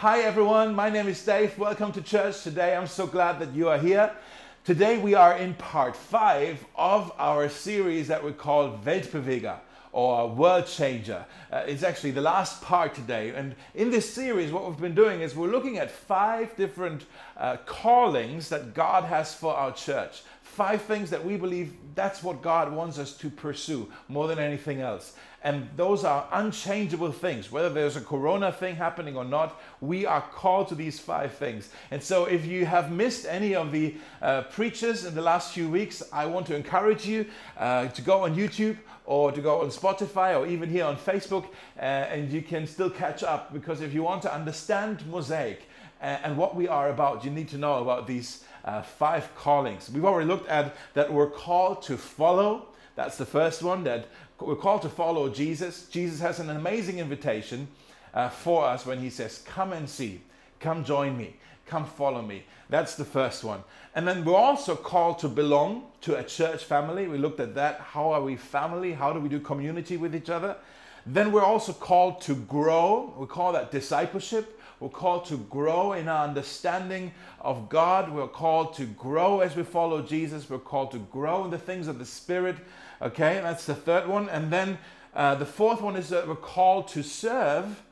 Hi everyone, my name is Dave. Welcome to church today. I'm so glad that you are here. Today we are in part five of our series that we call Weltbeweger or World Changer. Uh, it's actually the last part today. And in this series, what we've been doing is we're looking at five different uh, callings that God has for our church. Five things that we believe that's what God wants us to pursue more than anything else. And those are unchangeable things. Whether there's a corona thing happening or not, we are called to these five things. And so, if you have missed any of the uh, preachers in the last few weeks, I want to encourage you uh, to go on YouTube or to go on Spotify or even here on Facebook, uh, and you can still catch up because if you want to understand Mosaic uh, and what we are about, you need to know about these uh, five callings. We've already looked at that we're called to follow. That's the first one, that we're called to follow Jesus. Jesus has an amazing invitation uh, for us when he says, Come and see, come join me, come follow me. That's the first one. And then we're also called to belong to a church family. We looked at that. How are we family? How do we do community with each other? Then we're also called to grow. We call that discipleship. We're called to grow in our understanding of God. We're called to grow as we follow Jesus. We're called to grow in the things of the Spirit. Okay, that's the third one. And then uh, the fourth one is that we're called to serve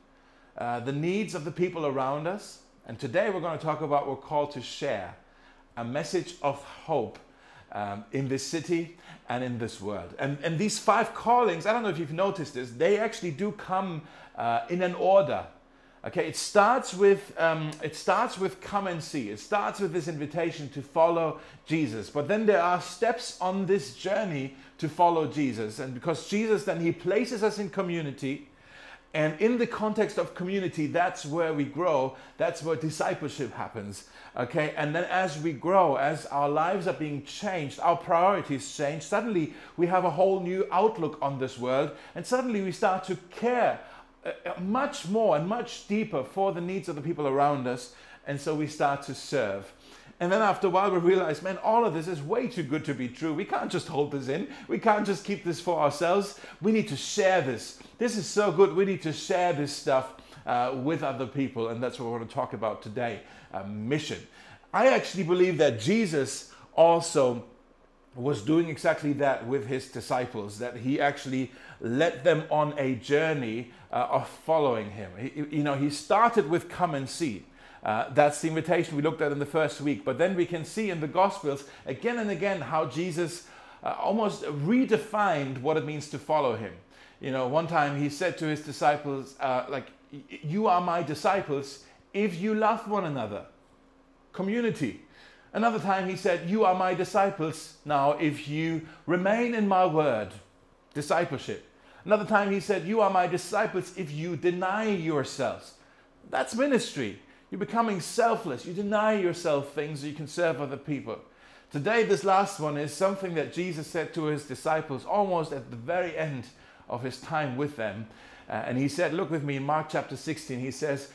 uh, the needs of the people around us. And today we're going to talk about we're called to share a message of hope um, in this city and in this world. And, and these five callings, I don't know if you've noticed this, they actually do come uh, in an order. Okay, it starts with um, it starts with come and see. It starts with this invitation to follow Jesus. But then there are steps on this journey to follow Jesus, and because Jesus then he places us in community, and in the context of community, that's where we grow. That's where discipleship happens. Okay, and then as we grow, as our lives are being changed, our priorities change. Suddenly, we have a whole new outlook on this world, and suddenly we start to care uh, much more and much deeper for the needs of the people around us. And so we start to serve. And then after a while, we realize, man, all of this is way too good to be true. We can't just hold this in. We can't just keep this for ourselves. We need to share this. This is so good. We need to share this stuff uh, with other people. And that's what we're going to talk about today uh, mission. I actually believe that Jesus also was doing exactly that with his disciples, that he actually led them on a journey uh, of following him. He, you know, he started with come and see. Uh, that's the invitation we looked at in the first week. But then we can see in the Gospels again and again how Jesus uh, almost redefined what it means to follow him. You know, one time he said to his disciples, uh, like, you are my disciples if you love one another. Community. Another time he said, You are my disciples now if you remain in my word. Discipleship. Another time he said, You are my disciples if you deny yourselves. That's ministry. You're becoming selfless. You deny yourself things so you can serve other people. Today, this last one is something that Jesus said to his disciples almost at the very end of his time with them. Uh, and he said, Look with me in Mark chapter 16. He says,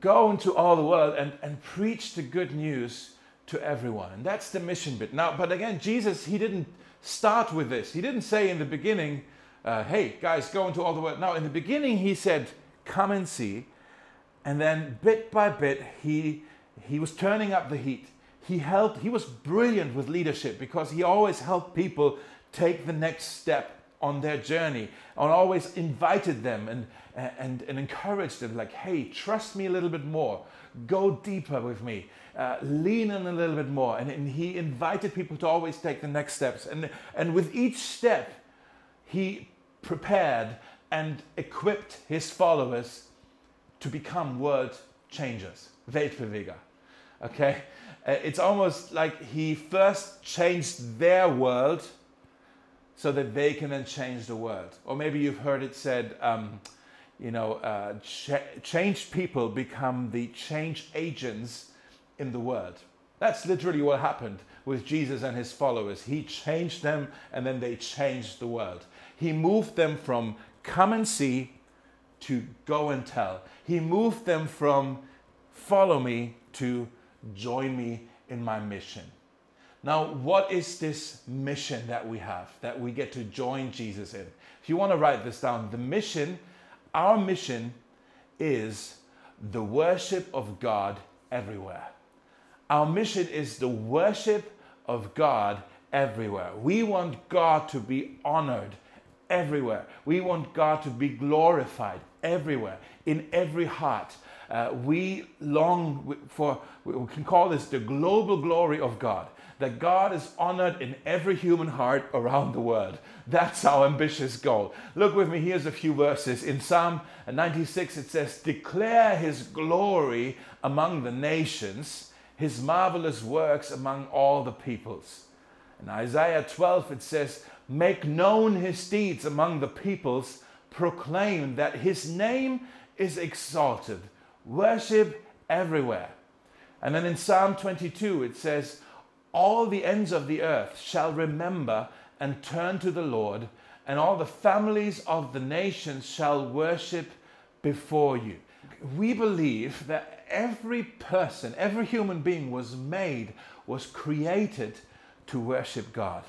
Go into all the world and, and preach the good news to everyone. And that's the mission bit. Now, but again, Jesus, he didn't start with this. He didn't say in the beginning, uh, hey, guys, go into all the world. Now, in the beginning, he said, come and see. And then bit by bit, he, he was turning up the heat. He helped, he was brilliant with leadership because he always helped people take the next step on their journey and always invited them and, and, and encouraged them like, hey, trust me a little bit more. Go deeper with me. Uh, lean in a little bit more. And, and he invited people to always take the next steps. And, and with each step, he prepared and equipped his followers to become world changers, Weltbeweger. Okay? Uh, it's almost like he first changed their world so that they can then change the world. Or maybe you've heard it said, um, you know, uh, ch- changed people become the change agents in the world. That's literally what happened with Jesus and his followers. He changed them and then they changed the world. He moved them from come and see to go and tell. He moved them from follow me to join me in my mission. Now, what is this mission that we have that we get to join Jesus in? If you want to write this down, the mission, our mission is the worship of God everywhere. Our mission is the worship of God everywhere. We want God to be honored everywhere. We want God to be glorified everywhere, in every heart. Uh, we long for, we can call this the global glory of God, that God is honored in every human heart around the world. That's our ambitious goal. Look with me, here's a few verses. In Psalm 96, it says, Declare his glory among the nations, his marvelous works among all the peoples. In Isaiah 12, it says, Make known his deeds among the peoples, proclaim that his name is exalted, worship everywhere. And then in Psalm 22, it says, All the ends of the earth shall remember and turn to the Lord, and all the families of the nations shall worship before you. We believe that every person, every human being was made, was created to worship God.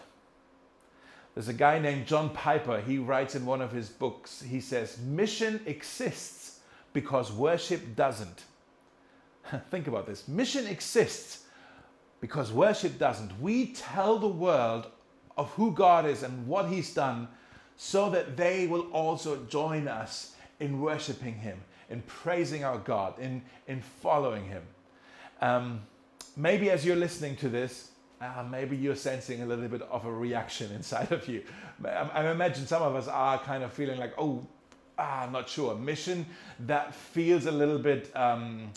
There's a guy named John Piper. He writes in one of his books, he says, Mission exists because worship doesn't. Think about this. Mission exists because worship doesn't. We tell the world of who God is and what He's done so that they will also join us in worshiping Him, in praising our God, in, in following Him. Um, maybe as you're listening to this, uh, maybe you're sensing a little bit of a reaction inside of you. I, I imagine some of us are kind of feeling like, oh, ah, I'm not sure. Mission that feels a little bit um,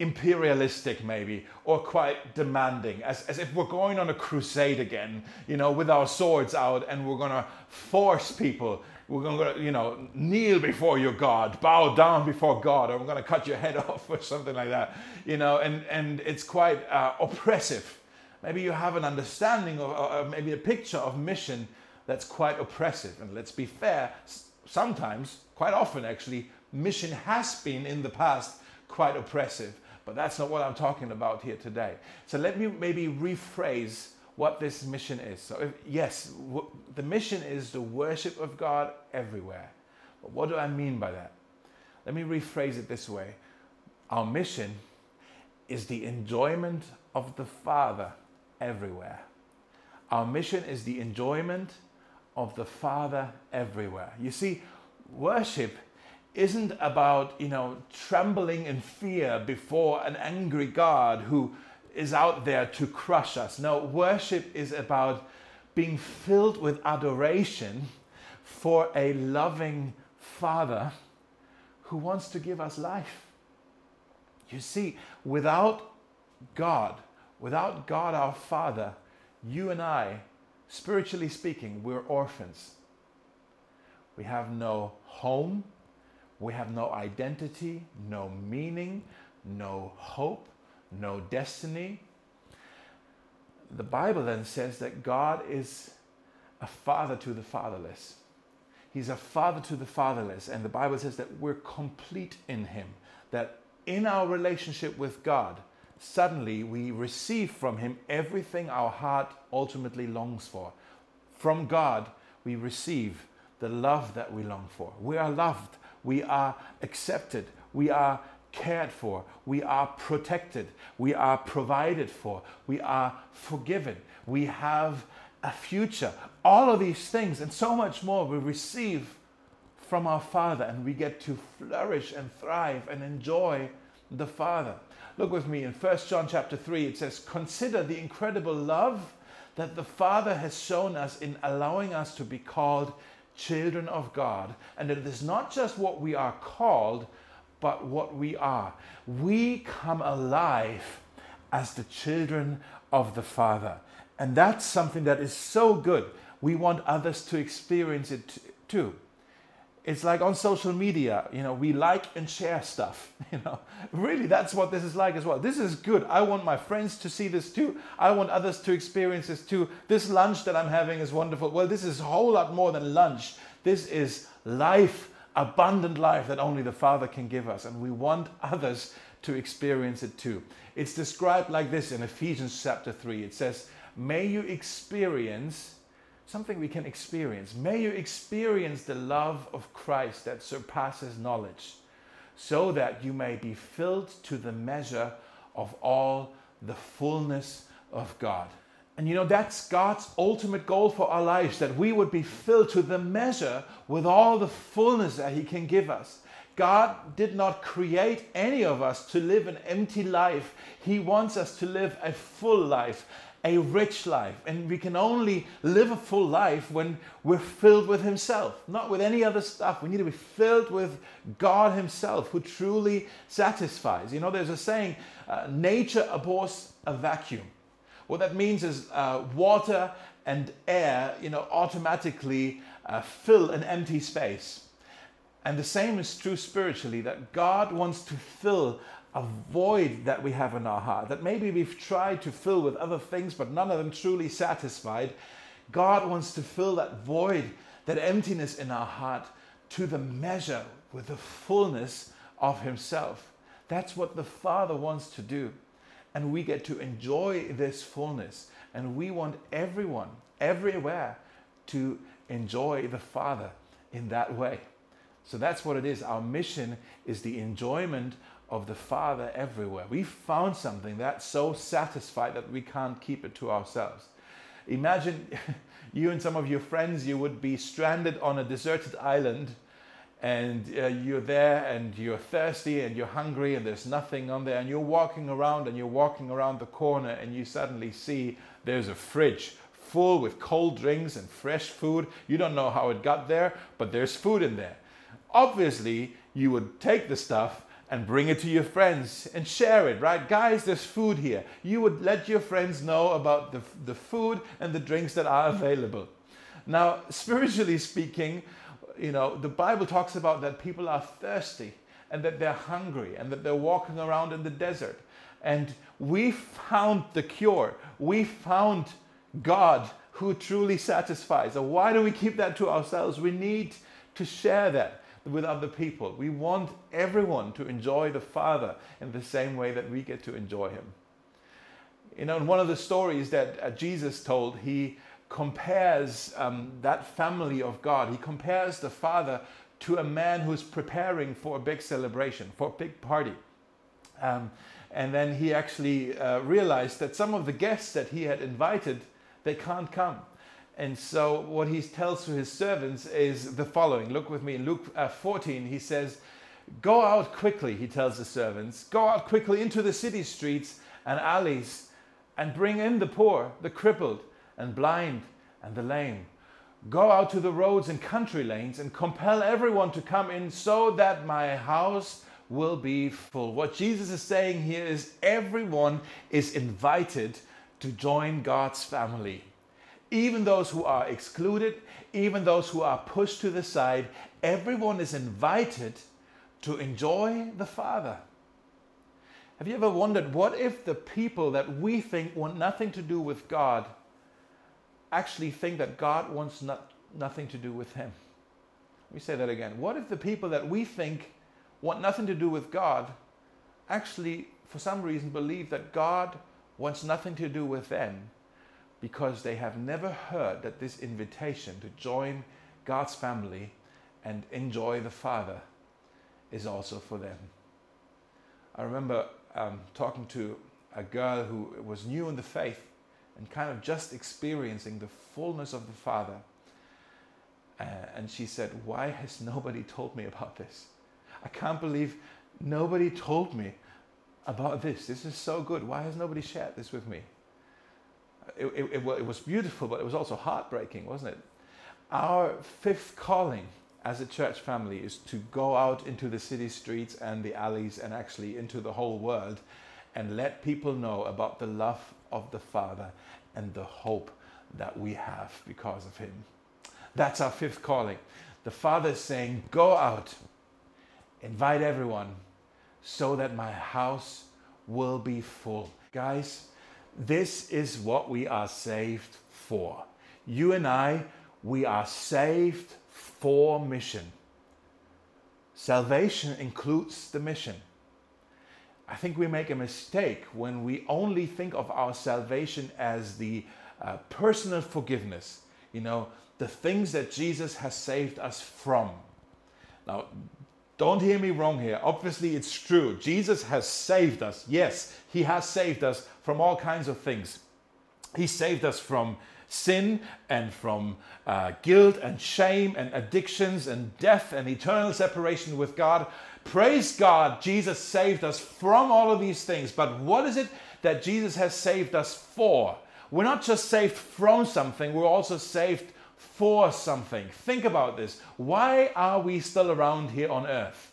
imperialistic, maybe, or quite demanding, as, as if we're going on a crusade again, you know, with our swords out and we're going to force people. We're going to, you know, kneel before your God, bow down before God, or we're going to cut your head off or something like that, you know, and, and it's quite uh, oppressive maybe you have an understanding or, or maybe a picture of mission that's quite oppressive. And let's be fair, sometimes, quite often actually, mission has been in the past quite oppressive. But that's not what I'm talking about here today. So let me maybe rephrase what this mission is. So, if, yes, w- the mission is the worship of God everywhere. But what do I mean by that? Let me rephrase it this way Our mission is the enjoyment of the Father everywhere. Our mission is the enjoyment of the Father everywhere. You see, worship isn't about, you know, trembling in fear before an angry God who is out there to crush us. No, worship is about being filled with adoration for a loving Father who wants to give us life. You see, without God, Without God our Father, you and I, spiritually speaking, we're orphans. We have no home, we have no identity, no meaning, no hope, no destiny. The Bible then says that God is a father to the fatherless. He's a father to the fatherless. And the Bible says that we're complete in Him, that in our relationship with God, suddenly we receive from Him everything our heart ultimately longs for. From God, we receive the love that we long for. We are loved, we are accepted, we are cared for, we are protected, we are provided for, we are forgiven, we have a future. All of these things and so much more we receive from our Father, and we get to flourish and thrive and enjoy the Father. Look with me in 1 John chapter 3, it says, Consider the incredible love that the Father has shown us in allowing us to be called children of God. And it is not just what we are called, but what we are. We come alive as the children of the Father. And that's something that is so good. We want others to experience it too it's like on social media you know we like and share stuff you know. Really that's what this is like as well. This is good. I want my friends to see this too. I want others to experience this too. This lunch that i'm having is wonderful. Well this is a whole lot more than lunch. This is life abundant life that only the father can give us and we want others to experience it too. It's described like this in ephesians chapter 3 it says may you experience something we can experience. May you experience the love of Christ that surpasses knowledge, so that you may be filled to the measure of all the fullness of God. And you know, that's God's ultimate goal for our lives that we would be filled to the measure with all the fullness that He can give us. God did not create any of us to live an empty life. He wants us to live a full life, a rich life. And we can only live a full life when we're filled with Himself, not with any other stuff. We need to be filled with God Himself, who truly satisfies. You know, there's a saying uh, nature abhors a vacuum. What that means is uh, water and air, you know, automatically uh, fill an empty space. And the same is true spiritually, that God wants to fill a void that we have in our heart, that maybe we've tried to fill with other things, but none of them truly satisfied. God wants to fill that void, that emptiness in our heart, to the measure with the fullness of Himself. That's what the Father wants to do and we get to enjoy this fullness. And we want everyone, everywhere, to enjoy the Father in that way. So that's what it is. Our mission is the enjoyment of the Father everywhere. We found something that's so satisfied that we can't keep it to ourselves. Imagine you and some of your friends, you would be stranded on a deserted island and uh, you're there and you're thirsty and you're hungry and there's nothing on there and you're walking around and you're walking around the corner and you suddenly see there's a fridge full with cold drinks and fresh food. You don't know how it got there, but there's food in there. Obviously, you would take the stuff and bring it to your friends and share it, right? Guys, there's food here. You would let your friends know about the, the food and the drinks that are available. Now, spiritually speaking, you know, the Bible talks about that people are thirsty and that they're hungry and that they're walking around in the desert. And we found the cure. We found God who truly satisfies. So why do we keep that to ourselves? We need to share that with other people. We want everyone to enjoy the Father in the same way that we get to enjoy Him. You know, in one of the stories that uh, Jesus told, he compares um, that family of God, he compares the father to a man who's preparing for a big celebration, for a big party. Um, and then he actually uh, realized that some of the guests that he had invited, they can't come. And so what he tells to his servants is the following. Look with me in Luke uh, 14. He says, Go out quickly, he tells the servants. Go out quickly into the city streets and alleys and bring in the poor, the crippled, and blind and the lame. Go out to the roads and country lanes and compel everyone to come in so that my house will be full. What Jesus is saying here is everyone is invited to join God's family. Even those who are excluded, even those who are pushed to the side, everyone is invited to enjoy the Father. Have you ever wondered what if the people that we think want nothing to do with God actually think that God wants not, nothing to do with him. Let me say that again. What if the people that we think want nothing to do with God actually, for some reason, believe that God wants nothing to do with them because they have never heard that this invitation to join God's family and enjoy the Father is also for them? I remember um, talking to a girl who was new in the faith and kind of just experiencing the fullness of the Father. Uh, and she said, Why has nobody told me about this? I can't believe nobody told me about this. This is so good. Why has nobody shared this with me? It, it, it, was beautiful, but it was also heartbreaking, wasn't it? Our fifth calling as a church family is to go out into the city streets and the alleys and actually into the whole world and let people know about the love of the Father and the hope that we have because of Him. That's our fifth calling. The Father is saying, Go out, invite everyone, so that my house will be full. Guys, this is what we are saved for. You and I, we are saved for mission. Salvation includes the mission. I think we make a mistake when we only think of our salvation as the uh, personal forgiveness, you know, the things that Jesus has saved us from. Now, don't hear me wrong here. Obviously, it's true. Jesus has saved us. Yes, He has saved us from all kinds of things. He saved us from sin and from uh, guilt and shame and addictions and death and eternal separation with God. Praise God, Jesus saved us from all of these things. But what is it that Jesus has saved us for? We're not just saved from something, we're also saved for something. Think about this. Why are we still around here on earth?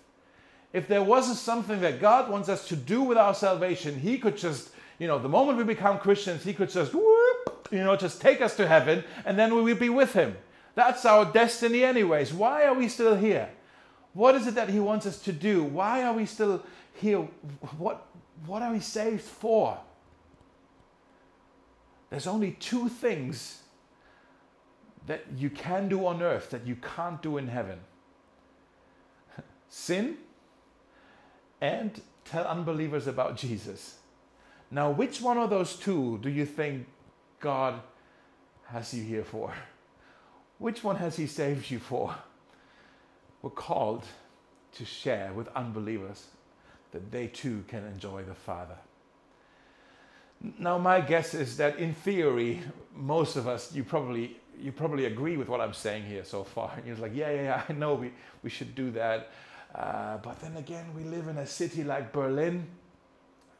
If there wasn't something that God wants us to do with our salvation, He could just, you know, the moment we become Christians, He could just, whoop, you know, just take us to heaven and then we will be with Him. That's our destiny, anyways. Why are we still here? What is it that He wants us to do? Why are we still here? What, what are we saved for? There's only two things that you can do on earth that you can't do in heaven sin and tell unbelievers about Jesus. Now, which one of those two do you think God has you here for? Which one has He saved you for? We're called to share with unbelievers that they too can enjoy the Father. Now, my guess is that in theory, most of us, you probably you probably agree with what I'm saying here so far. And you're like, yeah, yeah, yeah, I know we, we should do that. Uh, but then again, we live in a city like Berlin.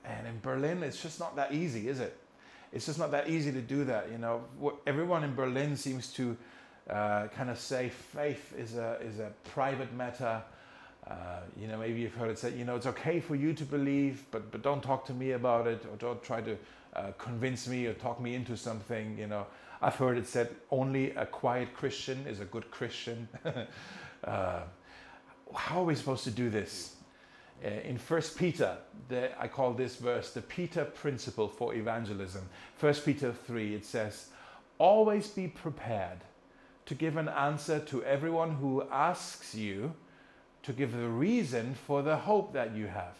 And in Berlin, it's just not that easy, is it? It's just not that easy to do that. You know, everyone in Berlin seems to uh, kind of say faith is a, is a private matter. Uh, you know, maybe you've heard it said, you know, it's okay for you to believe, but, but don't talk to me about it or don't try to uh, convince me or talk me into something, you know. I've heard it said only a quiet Christian is a good Christian. uh, how are we supposed to do this? Uh, in First Peter, the, I call this verse the Peter principle for evangelism. First Peter 3, it says, Always be prepared to give an answer to everyone who asks you to give the reason for the hope that you have.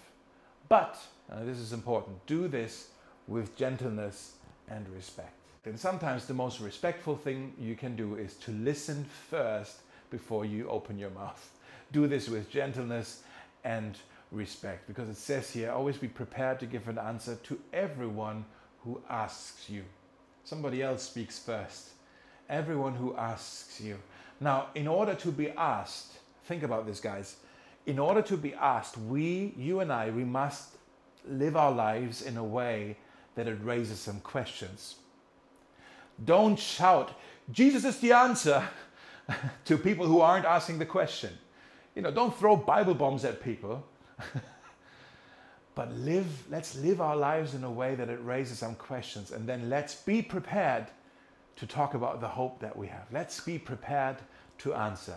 But, this is important, do this with gentleness and respect. And sometimes the most respectful thing you can do is to listen first before you open your mouth. Do this with gentleness and respect because it says here always be prepared to give an answer to everyone who asks you. Somebody else speaks first. Everyone who asks you. Now, in order to be asked, think about this, guys. In order to be asked, we, you and I, we must live our lives in a way that it raises some questions. Don't shout, Jesus is the answer to people who aren't asking the question. You know, don't throw Bible bombs at people. but live, let's live our lives in a way that it raises some questions. And then let's be prepared to talk about the hope that we have. Let's be prepared to answer.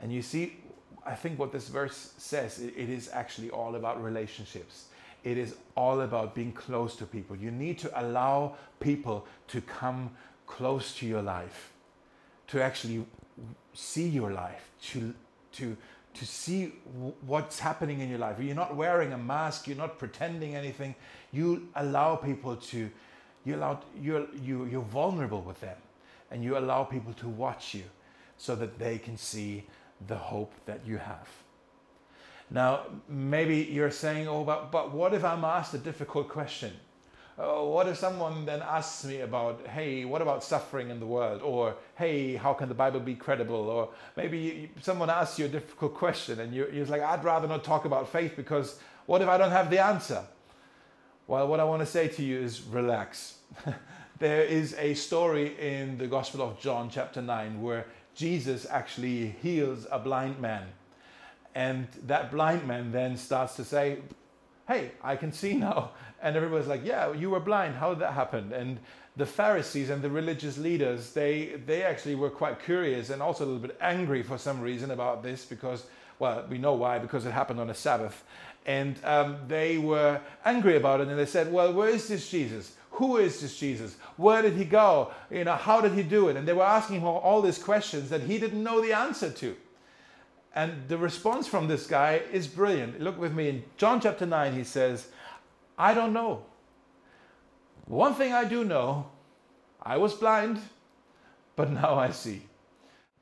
And you see, I think what this verse says, it, it is actually all about relationships. It is all about being close to people. You need to allow people to come close to your life, to actually see your life, to, to, to see what's happening in your life. You're not wearing a mask, you're not pretending anything. You allow people to, you allow, you're, you, you're vulnerable with them, and you allow people to watch you so that they can see the hope that you have. Now, maybe you're saying, oh, but, but what if I'm asked a difficult question? Uh, what if someone then asks me about, hey, what about suffering in the world? Or, hey, how can the Bible be credible? Or maybe you, someone asks you a difficult question and you're, you're like, I'd rather not talk about faith because what if I don't have the answer? Well, what I want to say to you is relax. there is a story in the Gospel of John, chapter 9, where Jesus actually heals a blind man. And that blind man then starts to say, Hey, I can see now. And everybody's like, yeah, you were blind. How did that happen? And the Pharisees and the religious leaders, they, they actually were quite curious and also a little bit angry for some reason about this because, well, we know why, because it happened on a Sabbath. And um, they were angry about it and they said, well, where is this Jesus? Who is this Jesus? Where did he go? You know, how did he do it? And they were asking him all these questions that he didn't know the answer to. And the response from this guy is brilliant. Look with me in John chapter 9, he says, I don't know. One thing I do know I was blind, but now I see.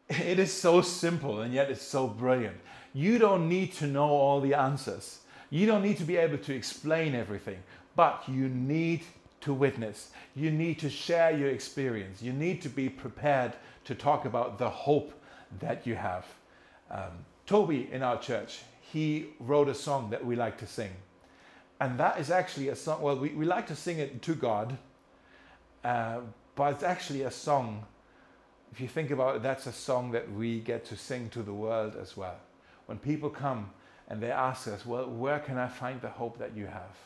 It is so simple and yet it's so brilliant. You don't need to know all the answers. You don't need to be able to explain everything, but you need to witness. You need to share your experience. You need to be prepared to talk about the hope that you have. Um, Toby in our church, he wrote a song that we like to sing. And that is actually a song, well, we, we like to sing it to God, uh, but it's actually a song. If you think about it, that's a song that we get to sing to the world as well. When people come and they ask us, Well, where can I find the hope that you have?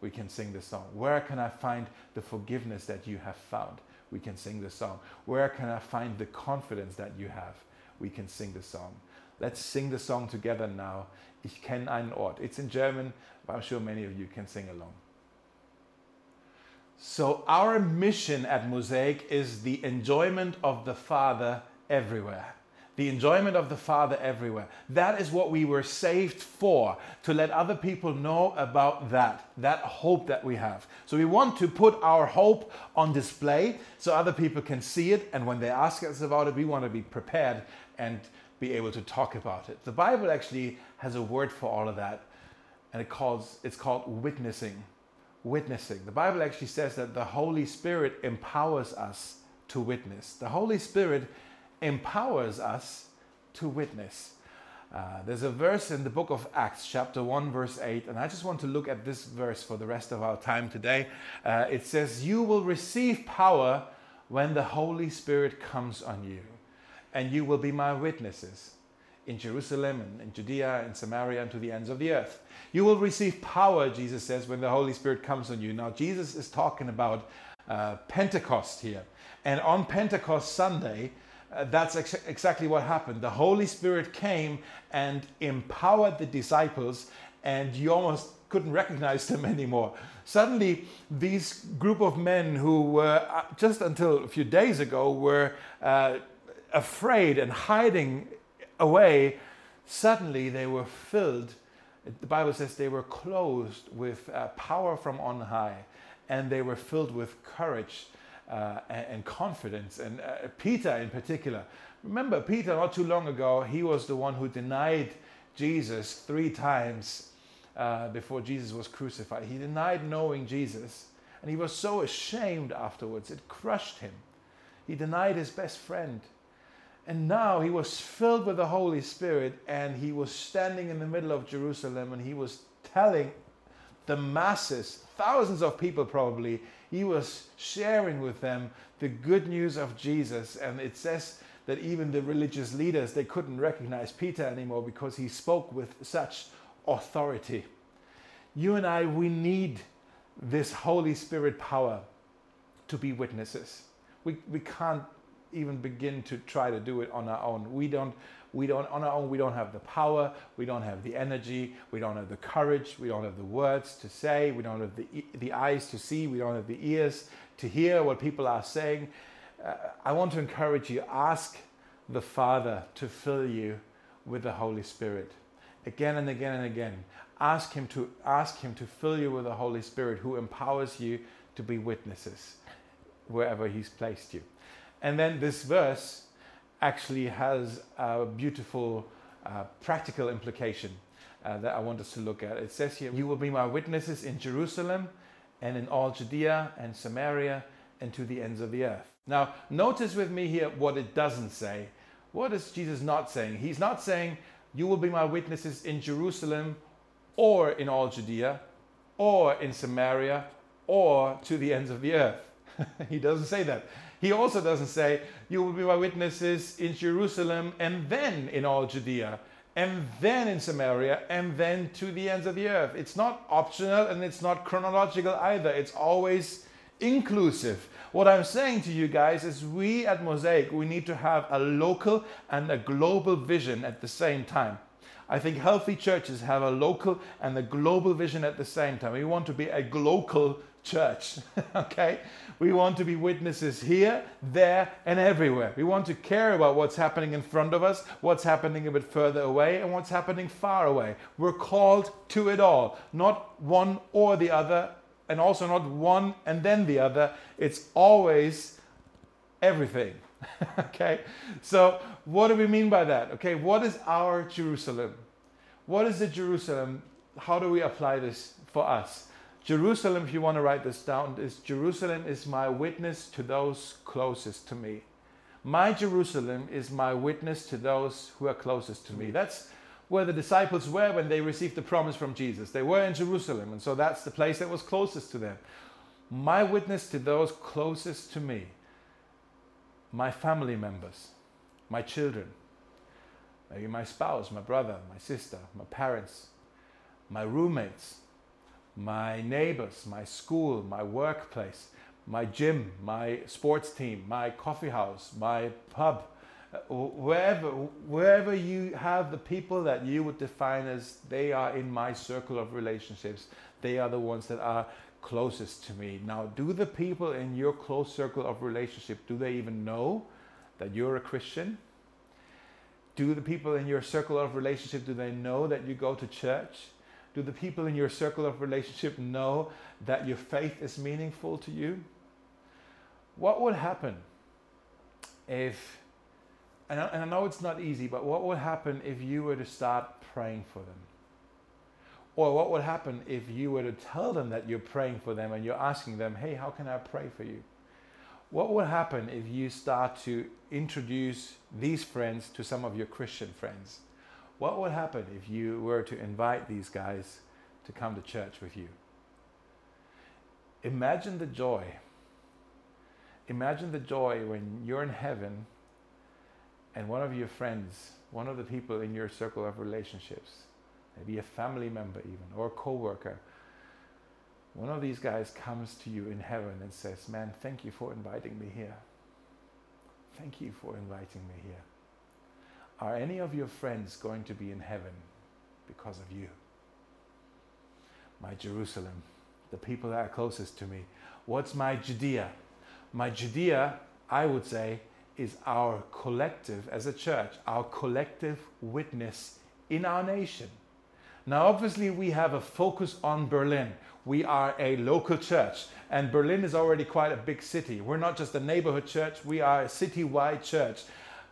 We can sing the song. Where can I find the forgiveness that you have found? We can sing the song. Where can I find the confidence that you have? We can sing the song. Let's sing the song together now. Ich kenne einen Ort. It's in German, but I'm sure many of you can sing along. So, our mission at Mosaic is the enjoyment of the Father everywhere. The enjoyment of the Father everywhere. That is what we were saved for, to let other people know about that, that hope that we have. So, we want to put our hope on display so other people can see it. And when they ask us about it, we want to be prepared and be able to talk about it. The Bible actually has a word for all of that, and it calls, it's called witnessing witnessing. The Bible actually says that the Holy Spirit empowers us to witness. The Holy Spirit empowers us to witness. Uh, there's a verse in the book of Acts, chapter 1, verse 8, and I just want to look at this verse for the rest of our time today. Uh, it says, You will receive power when the Holy Spirit comes on you, and you will be my witnesses in Jerusalem and in Judea and Samaria and to the ends of the earth. You will receive power, Jesus says, when the Holy Spirit comes on you. Now, Jesus is talking about uh, Pentecost here. And on Pentecost Sunday, uh, that's ex- exactly what happened. The Holy Spirit came and empowered the disciples, and you almost couldn't recognize them anymore. Suddenly, these group of men who were uh, just until a few days ago were uh, afraid and hiding away, suddenly they were filled. The Bible says they were clothed with uh, power from on high, and they were filled with courage uh, and, and, confidence. And uh, Peter, in particular, remember Peter, not too long ago, he was the one who denied Jesus three times uh, before Jesus was crucified. He denied knowing Jesus, and he was so ashamed afterwards, it crushed him. He denied his best friend. And now he was filled with the Holy Spirit and he was standing in the middle of Jerusalem and he was telling the masses, thousands of people probably, he was sharing with them the good news of Jesus. And it says that even the religious leaders, they couldn't recognize Peter anymore because he spoke with such authority. You and I, we need this Holy Spirit power to be witnesses. We, we can't even begin to try to do it on our own. We don't, we don't, on our own, we don't have the power, we don't have the energy, we don't have the courage, we don't have the words to say, we don't have the, the eyes to see, we don't have the ears to hear what people are saying. Uh, I want to encourage you ask the Father to fill you with the Holy Spirit again and again and again. Ask him to ask him to fill you with the Holy Spirit who empowers you to be witnesses wherever he's placed you. And then this verse actually has a beautiful uh, practical implication uh, that I want us to look at. It says here, You will be my witnesses in Jerusalem and in all Judea and Samaria and to the ends of the earth. Now, notice with me here what it doesn't say. What is Jesus not saying? He's not saying, You will be my witnesses in Jerusalem or in all Judea or in Samaria or to the ends of the earth. he doesn't say that. He also doesn't say, You will be my witnesses in Jerusalem and then in all Judea and then in Samaria and then to the ends of the earth. It's not optional and it's not chronological either. It's always inclusive. What I'm saying to you guys is we at Mosaic, we need to have a local and a global vision at the same time. I think healthy churches have a local and a global vision at the same time. We want to be a global church. okay? We want to be witnesses here, there, and everywhere. We want to care about what's happening in front of us, what's happening a bit further away, and what's happening far away. We're called to it all, not one or the other, and also not one and then the other. It's always everything. okay? So, what do we mean by that? Okay, what is our Jerusalem? What is the Jerusalem? How do we apply this for us? Jerusalem, if you want to write this down, is Jerusalem is my witness to those closest to me. My Jerusalem is my witness to those who are closest to me. That's where the disciples were when they received the promise from Jesus. They were in Jerusalem, and so that's the place that was closest to them. My witness to those closest to me, my family members, my children, maybe my spouse, my brother, my sister, my parents, my roommates, my neighbors, my school, my workplace, my gym, my sports team, my coffee house, my pub, uh, wherever, wherever you have the people that you would define as they are in my circle of relationships, they are the ones that are closest to me. Now, do the people in your close circle of relationship, do they even know that you're a Christian? Do the people in your circle of relationship, do they know that you go to church? Do the people in your circle of relationship know that your faith is meaningful to you? What would happen if, and I, know it's not easy, but what would happen if you were to start praying for them? Or what would happen if you were to tell them that you're praying for them and you're asking them, hey, how can I pray for you? What would happen if you start to introduce these friends to some of your Christian friends? What would happen if you were to invite these guys to come to church with you? Imagine the joy. Imagine the joy when you're in heaven and one of your friends, one of the people in your circle of relationships, maybe a family member even, or a coworker, one of these guys comes to you in heaven and says, Man, thank you for inviting me here. Thank you for inviting me here. Are any of your friends going to be in heaven because of you? My Jerusalem, the people that are closest to me. What's my Judea? My Judea, I would say, is our collective, as a church, our collective witness in our nation. Now, obviously, we have a focus on Berlin. We are a local church, and Berlin is already quite a big city. We're not just a neighborhood church, we are a citywide church.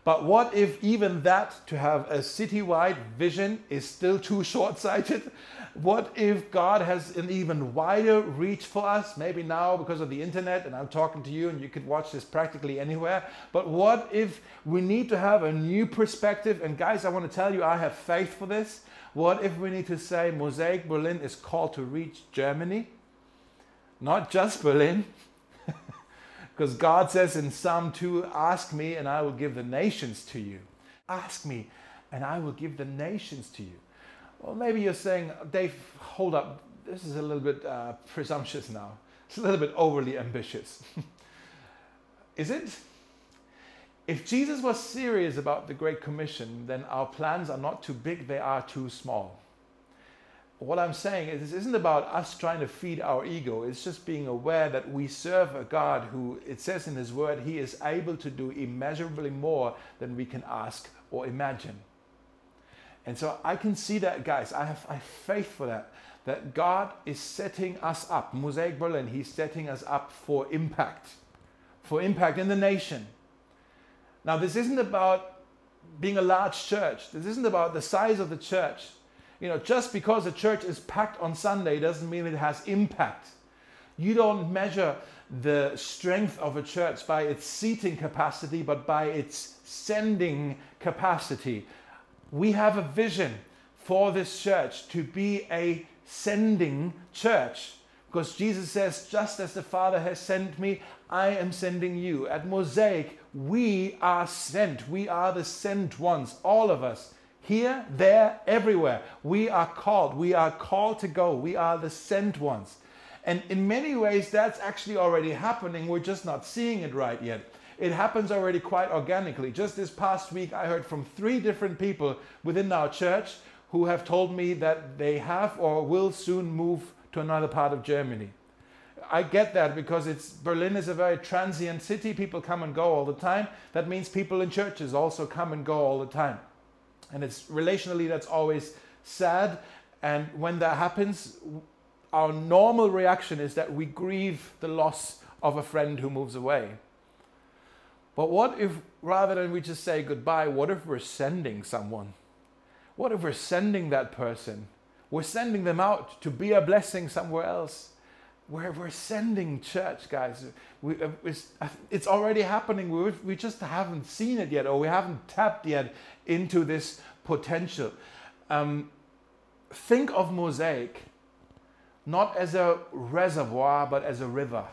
But what if even that, to have a citywide vision, is still too short sighted? What if God has an even wider reach for us? Maybe now because of the internet, and I'm talking to you, and you could watch this practically anywhere. But what if we need to have a new perspective? And guys, I want to tell you, I have faith for this. What if we need to say Mosaic Berlin is called to reach Germany? Not just Berlin. Because God says in Psalm 2, Ask me and I will give the nations to you. Ask me and I will give the nations to you. Well, maybe you're saying, Dave, hold up. This is a little bit uh, presumptuous now. It's a little bit overly ambitious. is it? If Jesus was serious about the Great Commission, then our plans are not too big, they are too small what I'm saying is, this isn't about us trying to feed our ego. It's just being aware that we serve a God who, it says in His Word, He is able to do immeasurably more than we can ask or imagine. And so I can see that, guys. I have, I have faith for that. That God is setting us up. Mosaic Berlin, He's setting us up for impact, for impact in the nation. Now, this isn't about being a large church. This isn't about the size of the church you know, just because a church is packed on Sunday doesn't mean it has impact. You don't measure the strength of a church by its seating capacity, but by its sending capacity. We have a vision for this church to be a sending church. Because Jesus says, just as the Father has sent me, I am sending you. At Mosaic, we are sent. We are the sent ones, all of us. Here, there, everywhere. We are called. We are called to go. We are the sent ones. And in many ways, that's actually already happening. We're just not seeing it right yet. It happens already quite organically. Just this past week, I heard from three different people within our church who have told me that they have or will soon move to another part of Germany. I get that because it's Berlin is a very transient city. People come and go all the time. That means people in churches also come and go all the time. And it's relationally, that's always sad. And when that happens, our normal reaction is that we grieve the loss of a friend who moves away. But what if, rather than we just say goodbye, what if we're sending someone? What if we're sending that person? We're sending them out to be a blessing somewhere else. We're, we're sending church, guys. We, uh, it's, it's, already happening. We, we just haven't seen it yet, or we haven't tapped yet into this potential. Um, think of Mosaic not as a reservoir, but as a river.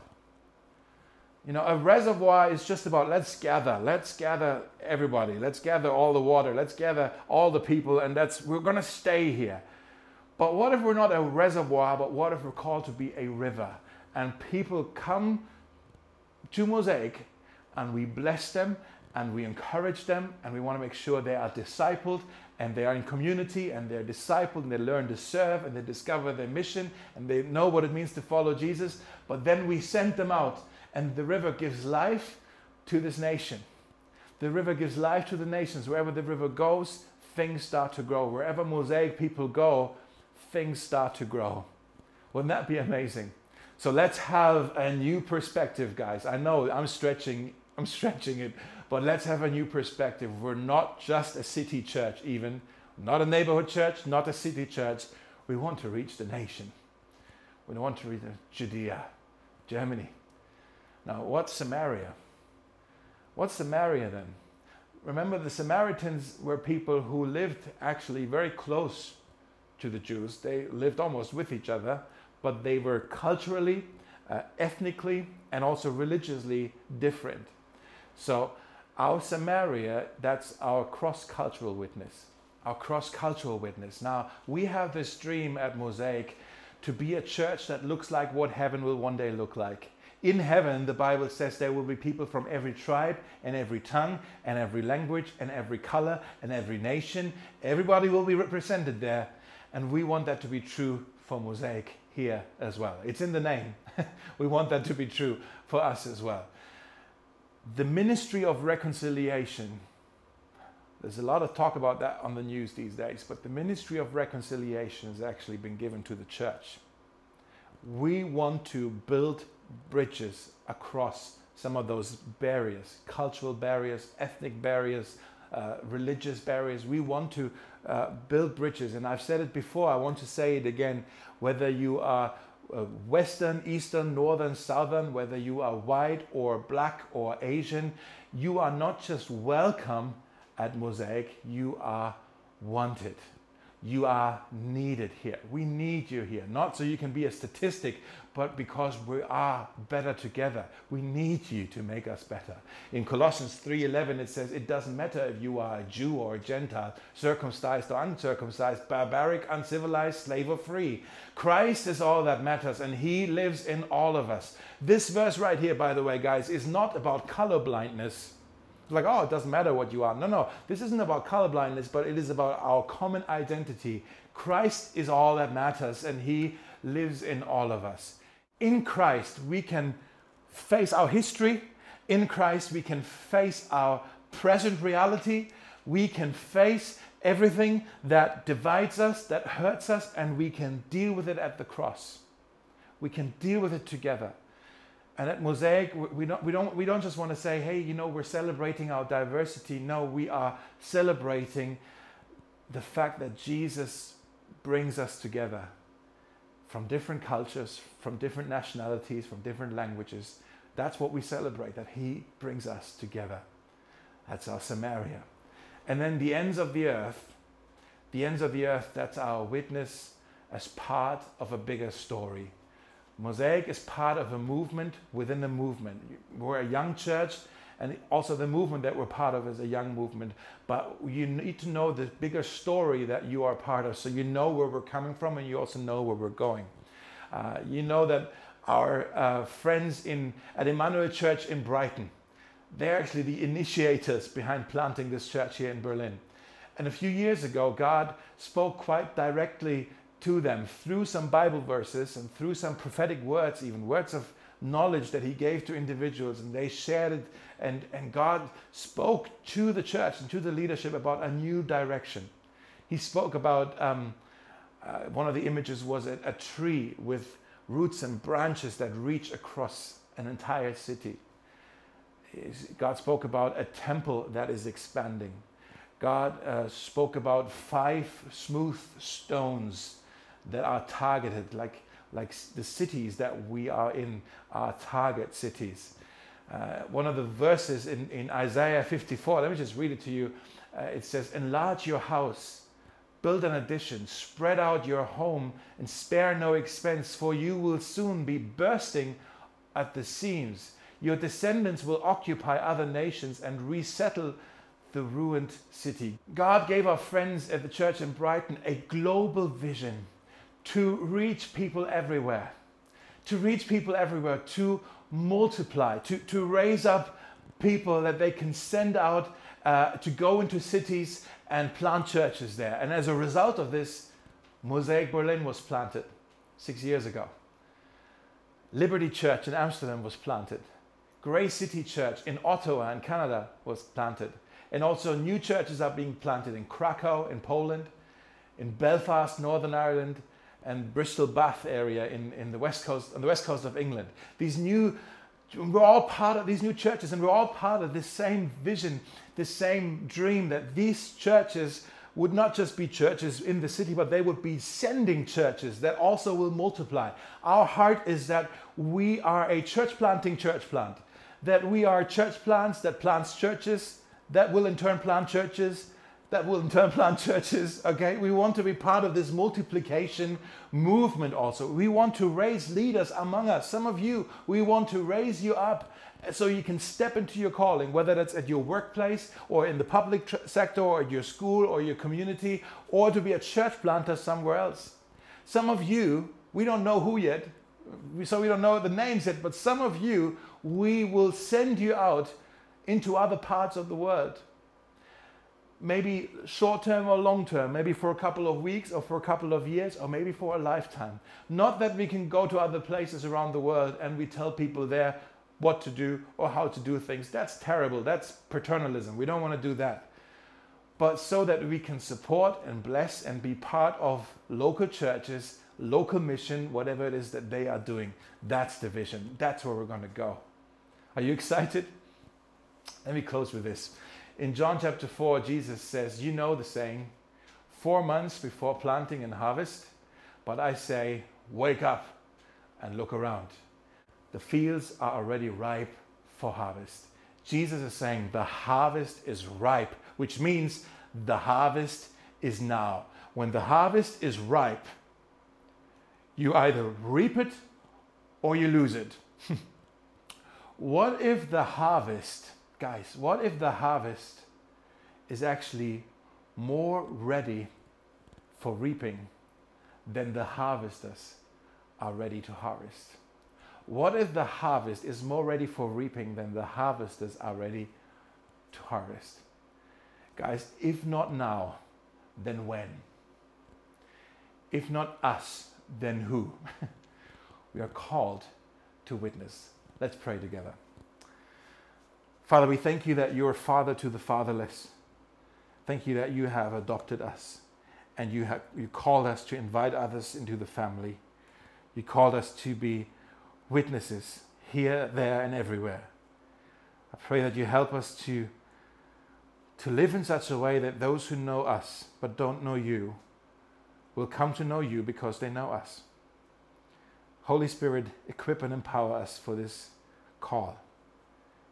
You know, a reservoir is just about let's gather, let's gather everybody, let's gather all the water, let's gather all the people, and that's we're gonna stay here. But what if we're not a reservoir, but what if we're called to be a river? And people come to Mosaic and we bless them and we encourage them and we want to make sure they are discipled and they are in community and they're discipled and they learn to serve and they discover their mission and they know what it means to follow Jesus. But then we send them out and the river gives life to this nation. The river gives life to the nations. Wherever the river goes, things start to grow. Wherever Mosaic people go, things start to grow. Wouldn't that be amazing? So let's have a new perspective, guys. I know I'm stretching, I'm stretching it, but let's have a new perspective. We're not just a city church, even not a neighborhood church, not a city church. We want to reach the nation. We want to reach Judea, Germany. Now, what's Samaria? What's Samaria then? Remember, the Samaritans were people who lived actually very close to the Jews. They lived almost with each other, but they were culturally, uh, ethnically, and also religiously different. So, our Samaria, that's our cross cultural witness. Our cross cultural witness. Now, we have this dream at Mosaic to be a church that looks like what heaven will one day look like. In heaven, the Bible says there will be people from every tribe and every tongue and every language and every color and every nation. Everybody will be represented there. And we want that to be true for Mosaic here as well. It's in the name. we want that to be true for us as well the ministry of reconciliation. There's a lot of talk about that on the news these days, but the ministry of reconciliation has actually been given to the church. We want to build bridges across some of those barriers cultural barriers, ethnic barriers, uh, religious barriers. We want to uh, build bridges. And I've said it before, I want to say it again. Whether you are uh, Western, Eastern, Northern, Southern, whether you are white or black or Asian, you are not just welcome at Mosaic, you are wanted. You are needed here. We need you here, not so you can be a statistic, but because we are better together. We need you to make us better. In Colossians 3:11 it says it doesn't matter if you are a Jew or a Gentile, circumcised or uncircumcised, barbaric, uncivilized, slave or free. Christ is all that matters and he lives in all of us. This verse right here by the way guys is not about color blindness. Like, oh, it doesn't matter what you are. No, no. This isn't about colorblindness, but it is about our common identity. Christ is all that matters, and He lives in all of us. In Christ, we can face our history. In Christ, we can face our present reality. We can face everything that divides us, that hurts us, and we can deal with it at the cross. We can deal with it together. And at Mosaic, we don't, we, don't, we don't just want to say, hey, you know, we're celebrating our diversity. No, we are celebrating the fact that Jesus brings us together from different cultures, from different nationalities, from different languages. That's what we celebrate, that He brings us together. That's our Samaria. And then the ends of the earth, the ends of the earth, that's our witness as part of a bigger story Mosaic is part of a movement within a movement. We're a young church, and also the movement that we're part of is a young movement. But you need to know the bigger story that you are part of, so you know where we're coming from, and you also know where we're going. Uh, you know that our uh, friends in at Emmanuel Church in Brighton, they're actually the initiators behind planting this church here in Berlin. And a few years ago, God spoke quite directly to them through some Bible verses and through some prophetic words, even words of knowledge that he gave to individuals, and they shared it. And, and God spoke to the church and to the leadership about a new direction. He spoke about um, uh, one of the images was a, a tree with roots and branches that reach across an entire city. God spoke about a temple that is expanding. God uh, spoke about five smooth stones that are targeted, like, like the cities that we are in are target cities. Uh, one of the verses in, in Isaiah 54, let me just read it to you. Uh, it says, Enlarge your house, build an addition, spread out your home, and spare no expense, for you will soon be bursting at the seams. Your descendants will occupy other nations and resettle the ruined city. God gave our friends at the church in Brighton a global vision to reach people everywhere, to reach people everywhere, to multiply, to, to raise up people that they can send out uh, to go into cities and plant churches there. And as a result of this, Mosaic Berlin was planted six years ago. Liberty Church in Amsterdam was planted. Grace City Church in Ottawa in Canada was planted. And also new churches are being planted in Krakow in Poland, in Belfast, Northern Ireland, and Bristol Bath area in, in the west coast on the west coast of England. These new we're all part of these new churches and we're all part of this same vision, this same dream that these churches would not just be churches in the city, but they would be sending churches that also will multiply. Our heart is that we are a church planting church plant, that we are church plants that plants churches, that will in turn plant churches, that will in turn plant churches. Okay, we want to be part of this multiplication movement also. We want to raise leaders among us. Some of you, we want to raise you up so you can step into your calling, whether that's at your workplace or in the public tr- sector or at your school or your community or to be a church planter somewhere else. Some of you, we don't know who yet, so we don't know the names yet, but some of you, we will send you out into other parts of the world maybe short term or long term, maybe for a couple of weeks or for a couple of years or maybe for a lifetime. Not that we can go to other places around the world and we tell people there what to do or how to do things. That's terrible. That's paternalism. We don't want to do that. But so that we can support and bless and be part of local churches, local mission, whatever it is that they are doing. That's the vision. That's where we're going to go. Are you excited? Let me close with this. In John chapter 4, Jesus says, You know the saying, four months before planting and harvest, but I say, Wake up and look around. The fields are already ripe for harvest. Jesus is saying the harvest is ripe, which means the harvest is now. When the harvest is ripe, you either reap it or you lose it. what if the harvest guys, what if the harvest is actually more ready for reaping than the harvesters are ready to harvest? What if the harvest is more ready for reaping than the harvesters are ready to harvest? Guys, if not now, then when? If not us, then who? we are called to witness. Let's pray together. Father, we thank you that you're father to the fatherless. Thank you that you have adopted us and you, have, you called us to invite others into the family. You called us to be witnesses here, there, and everywhere. I pray that you help us to, to live in such a way that those who know us but don't know you will come to know you because they know us. Holy Spirit, equip and empower us for this call.